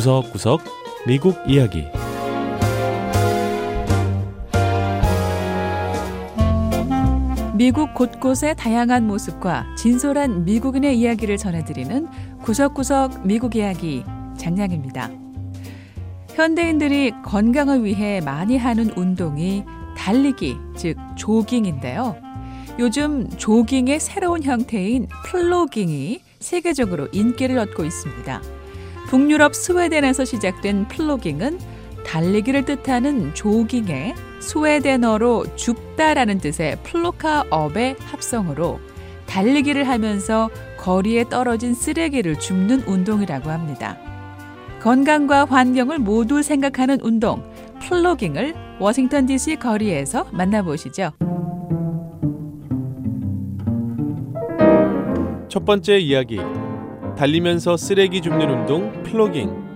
구석구석 미국 이야기 미국 곳곳의 다양한 모습과 진솔한 미국인의 이야기를 전해드리는 구석구석 미국 이야기 장량입니다. 현대인들이 건강을 위해 많이 하는 운동이 달리기, 즉 조깅인데요. 요즘 조깅의 새로운 형태인 플로깅이 세계적으로 인기를 얻고 있습니다. 북유럽 스웨덴에서 시작된 플로깅은 달리기를 뜻하는 조깅에 스웨덴어로 줍다라는 뜻의 plocka upp의 합성으로 달리기를 하면서 거리에 떨어진 쓰레기를 줍는 운동이라고 합니다. 건강과 환경을 모두 생각하는 운동, 플로깅을 워싱턴 DC 거리에서 만나보시죠. 첫 번째 이야기 달리면서 쓰레기 줍는 운동 플로깅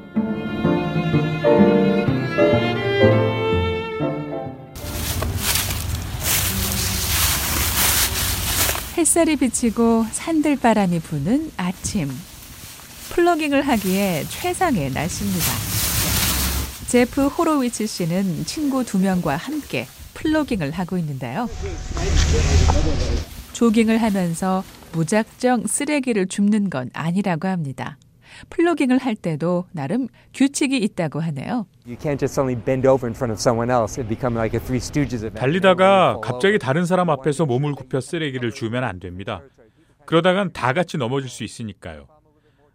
햇살이 비치고 산들바람이 부는 아침. 플로깅을 하기에 최상의 날씨입니다. 제프 호로위츠 씨는 친구 두 명과 함께 플로깅을 하고 있는데요. 조깅을 하면서 무작정 쓰레기를 줍는 건 아니라고 합니다. 플로깅을 할 때도 나름 규칙이 있다고 하네요. 달리다가 갑자기 다른 사람 앞에서 몸을 굽혀 쓰레기를 주면 안 됩니다. 그러다간 다 같이 넘어질 수 있으니까요.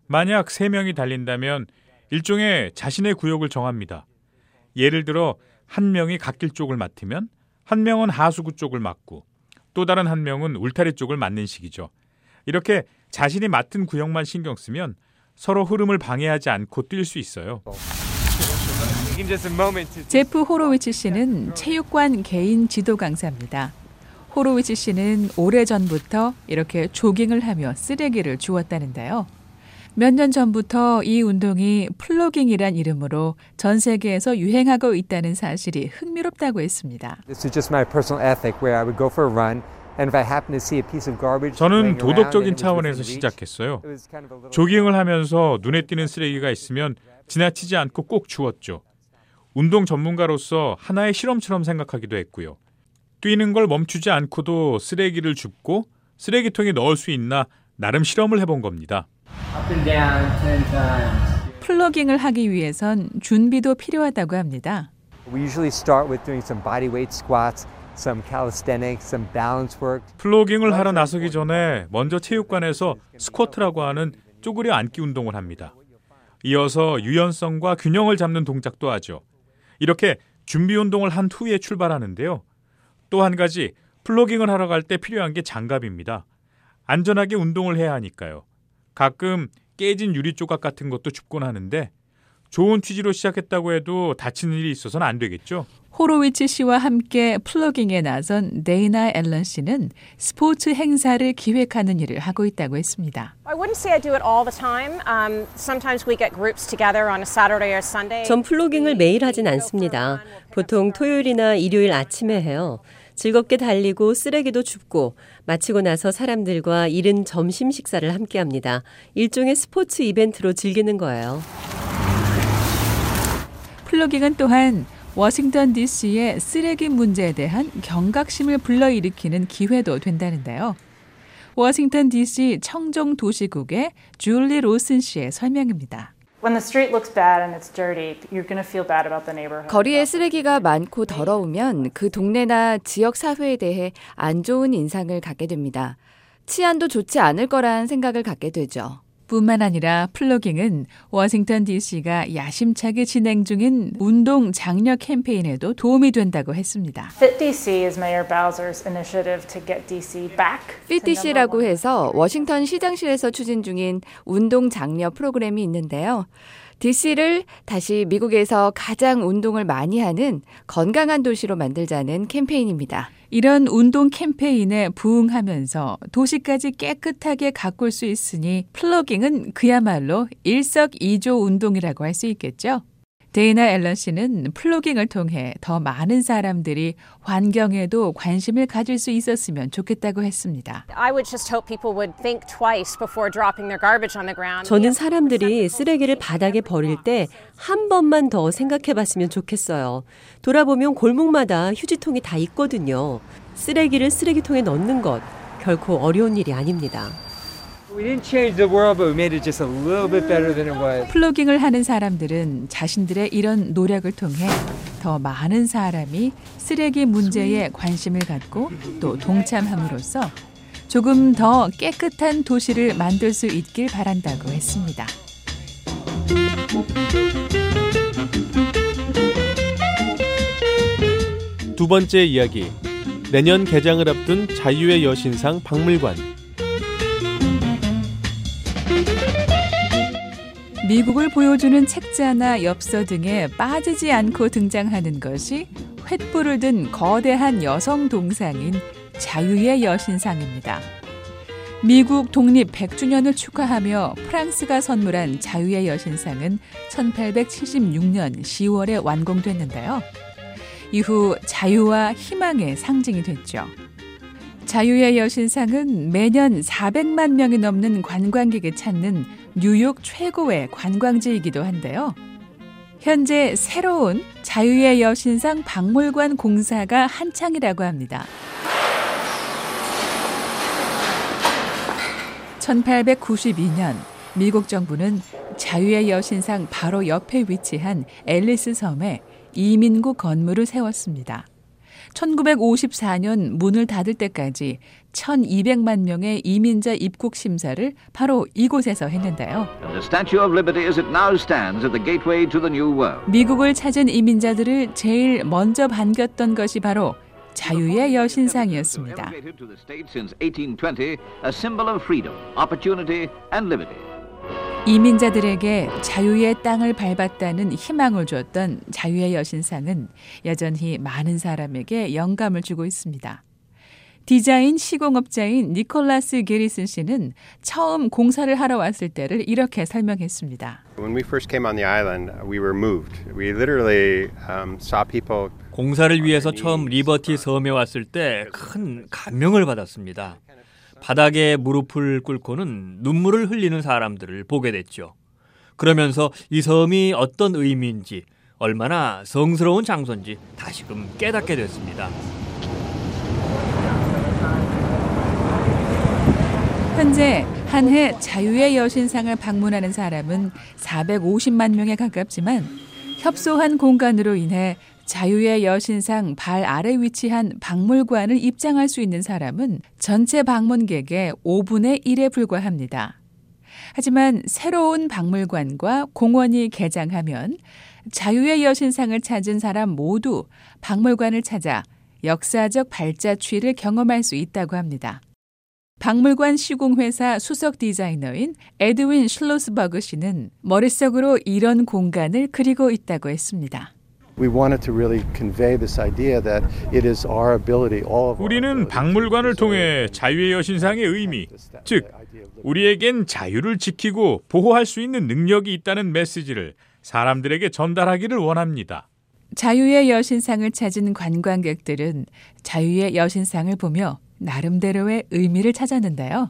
만약 세 명이 달린다면 일종의 자신의 구역을 정합니다. 예를 들어 한 명이 갓길 쪽을 맡으면 한 명은 하수구 쪽을 맡고 또 다른 한 명은 울타리 쪽을 맡는 식이죠. 이렇게 자신이 맡은 구역만 신경 쓰면 서로 흐름을 방해하지 않고 뛸 수 있어요. 제프 호로위츠 씨는 체육관 개인 지도 강사입니다. 호로위츠 씨는 오래전부터 이렇게 조깅을 하며 쓰레기를 주웠다는데요. 몇 년 전부터 이 운동이 플로깅이란 이름으로 전 세계에서 유행하고 있다는 사실이 흥미롭다고 했습니다. 저는 도덕적인 차원에서 시작했어요. 조깅을 하면서 눈에 띄는 쓰레기가 있으면 지나치지 않고 꼭 주웠죠. 운동 전문가로서 하나의 실험처럼 생각하기도 했고요. 뛰는 걸 멈추지 않고도 쓰레기를 줍고 쓰레기통에 넣을 수 있나 나름 실험을 해본 겁니다. 플러깅을 하기 위해선 준비도 필요하다고 합니다. 플로깅을 하러 나서기 전에 먼저 체육관에서 스쿼트라고 하는 쪼그려 앉기 운동을 합니다. 이어서 유연성과 균형을 잡는 동작도 하죠. 이렇게 준비 운동을 한 후에 출발하는데요. 또 한 가지 플로깅을 하러 갈 때 필요한 게 장갑입니다. 안전하게 운동을 해야 하니까요. 가끔 깨진 유리 조각 같은 것도 줍곤 하는데 좋은 취지로 시작했다고 해도 다치는 일이 있어서는 안 되겠죠. 호로위츠 씨와 함께 플러깅에 나선 데이나 앨런 씨는 스포츠 행사를 기획하는 일을 하고 있다고 했습니다. 전 플로깅을 매일 하진 않습니다. 보통 토요일이나 일요일 아침에 해요. 즐겁게 달리고 쓰레기도 줍고 마치고 나서 사람들과 이른 점심 식사를 함께 합니다. 일종의 스포츠 이벤트로 즐기는 거예요. 플로깅은 또한 워싱턴 DC의 쓰레기 문제에 대한 경각심을 불러일으키는 기회도 된다는데요. 워싱턴 DC 청정 도시국의 줄리 로슨 씨의 설명입니다. 거리에 쓰레기가 많고 더러우면 그 동네나 지역 사회에 대해 안 좋은 인상을 갖게 됩니다. 치안도 좋지 않을 거란 생각을 갖게 되죠. 뿐만 아니라 플로깅은 워싱턴 DC가 야심차게 진행 중인 운동 장려 캠페인에도 도움이 된다고 했습니다. FitDC라고 해서 워싱턴 시장실에서 추진 중인 운동 장려 프로그램이 있는데요. DC를 다시 미국에서 가장 운동을 많이 하는 건강한 도시로 만들자는 캠페인입니다. 이런 운동 캠페인에 부응하면서 도시까지 깨끗하게 가꿀 수 있으니 플러깅은 그야말로 일석이조 운동이라고 할 수 있겠죠. 데이나 앨런 씨는 플로깅을 통해 더 많은 사람들이 환경에도 관심을 가질 수 있었으면 좋겠다고 했습니다. 저는 사람들이 쓰레기를 바닥에 버릴 때 한 번만 더 생각해 봤으면 좋겠어요. 돌아보면 골목마다 휴지통이 다 있거든요. 쓰레기를 쓰레기통에 넣는 것 결코 어려운 일이 아닙니다. 플로깅을 하는 사람들은 자신들의 이런 노력을 통해 더 많은 사람이 쓰레기 문제에 관심을 갖고 또 동참함으로써 조금 더 깨끗한 도시를 만들 수 있길 바란다고 했습니다. 두 번째 이야기. 내년 개장을 앞둔 자유의 여신상 박물관. 미국을 보여주는 책자나 엽서 등에 빠지지 않고 등장하는 것이 횃불을 든 거대한 여성 동상인 자유의 여신상입니다. 미국 독립 100주년을 축하하며 프랑스가 선물한 자유의 여신상은 1876년 10월에 완공됐는데요. 이후 자유와 희망의 상징이 됐죠. 자유의 여신상은 매년 400만 명이 넘는 관광객이 찾는 뉴욕 최고의 관광지이기도 한데요. 현재 새로운 자유의 여신상 박물관 공사가 한창이라고 합니다. 1892년 미국 정부는 자유의 여신상 바로 옆에 위치한 앨리스 섬에 이민구 건물을 세웠습니다. 1954년 문을 닫을 때까지 1200만 명의 이민자 입국 심사를 바로 이곳에서 했는데요. 미국을 찾은 이민자들을 제일 먼저 반겼던 것이 바로 자유의 여신상이었습니다. 이민자들에게 자유의 땅을 밟았다는 희망을 주었던 자유의 여신상은 여전히 많은 사람에게 영감을 주고 있습니다. 디자인 시공업자인 니콜라스 게리슨 씨는 처음 공사를 하러 왔을 때를 이렇게 설명했습니다. When we first came on the island, we were moved. We literally um, saw people 공사를 위해서 처음 리버티 섬에 왔을 때 큰 감명을 받았습니다. 바닥에 무릎을 꿇고는 눈물을 흘리는 사람들을 보게 됐죠. 그러면서 이 섬이 어떤 의미인지 얼마나 성스러운 장소인지 다시금 깨닫게 됐습니다. 현재 한해 자유의 여신상을 방문하는 사람은 450만 명에 가깝지만 협소한 공간으로 인해 자유의 여신상 발 아래 위치한 박물관을 입장할 수 있는 사람은 전체 방문객의 5분의 1에 불과합니다. 하지만 새로운 박물관과 공원이 개장하면 자유의 여신상을 찾은 사람 모두 박물관을 찾아 역사적 발자취를 경험할 수 있다고 합니다. 박물관 시공회사 수석 디자이너인 에드윈 실로스버그 씨는 머릿속으로 이런 공간을 그리고 있다고 했습니다. 우리는 박물관을 통해 자유의 여신상의 의미, 즉 우리에겐 자유를 지키고 보호할 수 있는 능력이 있다는 메시지를 사람들에게 전달하기를 원합니다. 자유의 여신상을 찾은 관광객들은 자유의 여신상을 보며 나름대로의 의미를 찾았는데요.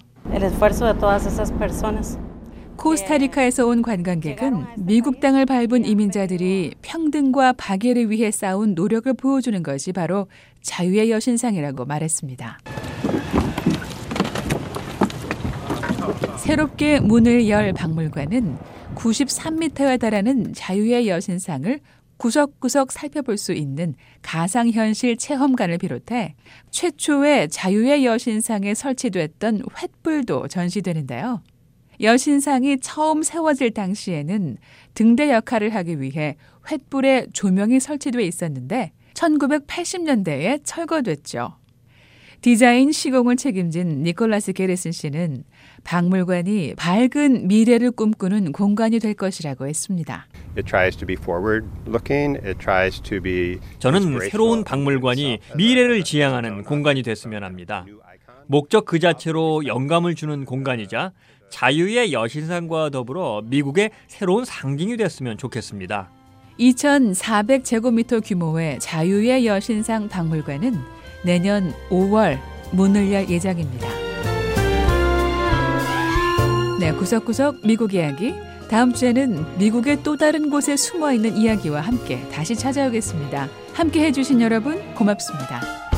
코스타리카에서 온 관광객은 미국 땅을 밟은 이민자들이 평등과 박애를 위해 싸운 노력을 보여주는 것이 바로 자유의 여신상이라고 말했습니다. 새롭게 문을 열 박물관은 93m에 달하는 자유의 여신상을 구석구석 살펴볼 수 있는 가상현실 체험관을 비롯해 최초의 자유의 여신상에 설치됐던 횃불도 전시되는데요. 여신상이 처음 세워질 당시에는 등대 역할을 하기 위해 횃불에 조명이 설치돼 있었는데 1980년대에 철거됐죠. 디자인 시공을 책임진 니콜라스 게레슨 씨는 박물관이 밝은 미래를 꿈꾸는 공간이 될 것이라고 했습니다. 저는 새로운 박물관이 미래를 지향하는 공간이 됐으면 합니다. 목적 그 자체로 영감을 주는 공간이자 자유의 여신상과 더불어 미국의 새로운 상징이 됐으면 좋겠습니다. 2,400제곱미터 규모의 자유의 여신상 박물관은 내년 5월 문을 열 예정입니다. 네, 구석구석 미국 이야기. 다음 주에는 미국의 또 다른 곳에 숨어 있는 이야기와 함께 다시 찾아오겠습니다. 함께 해주신 여러분 고맙습니다.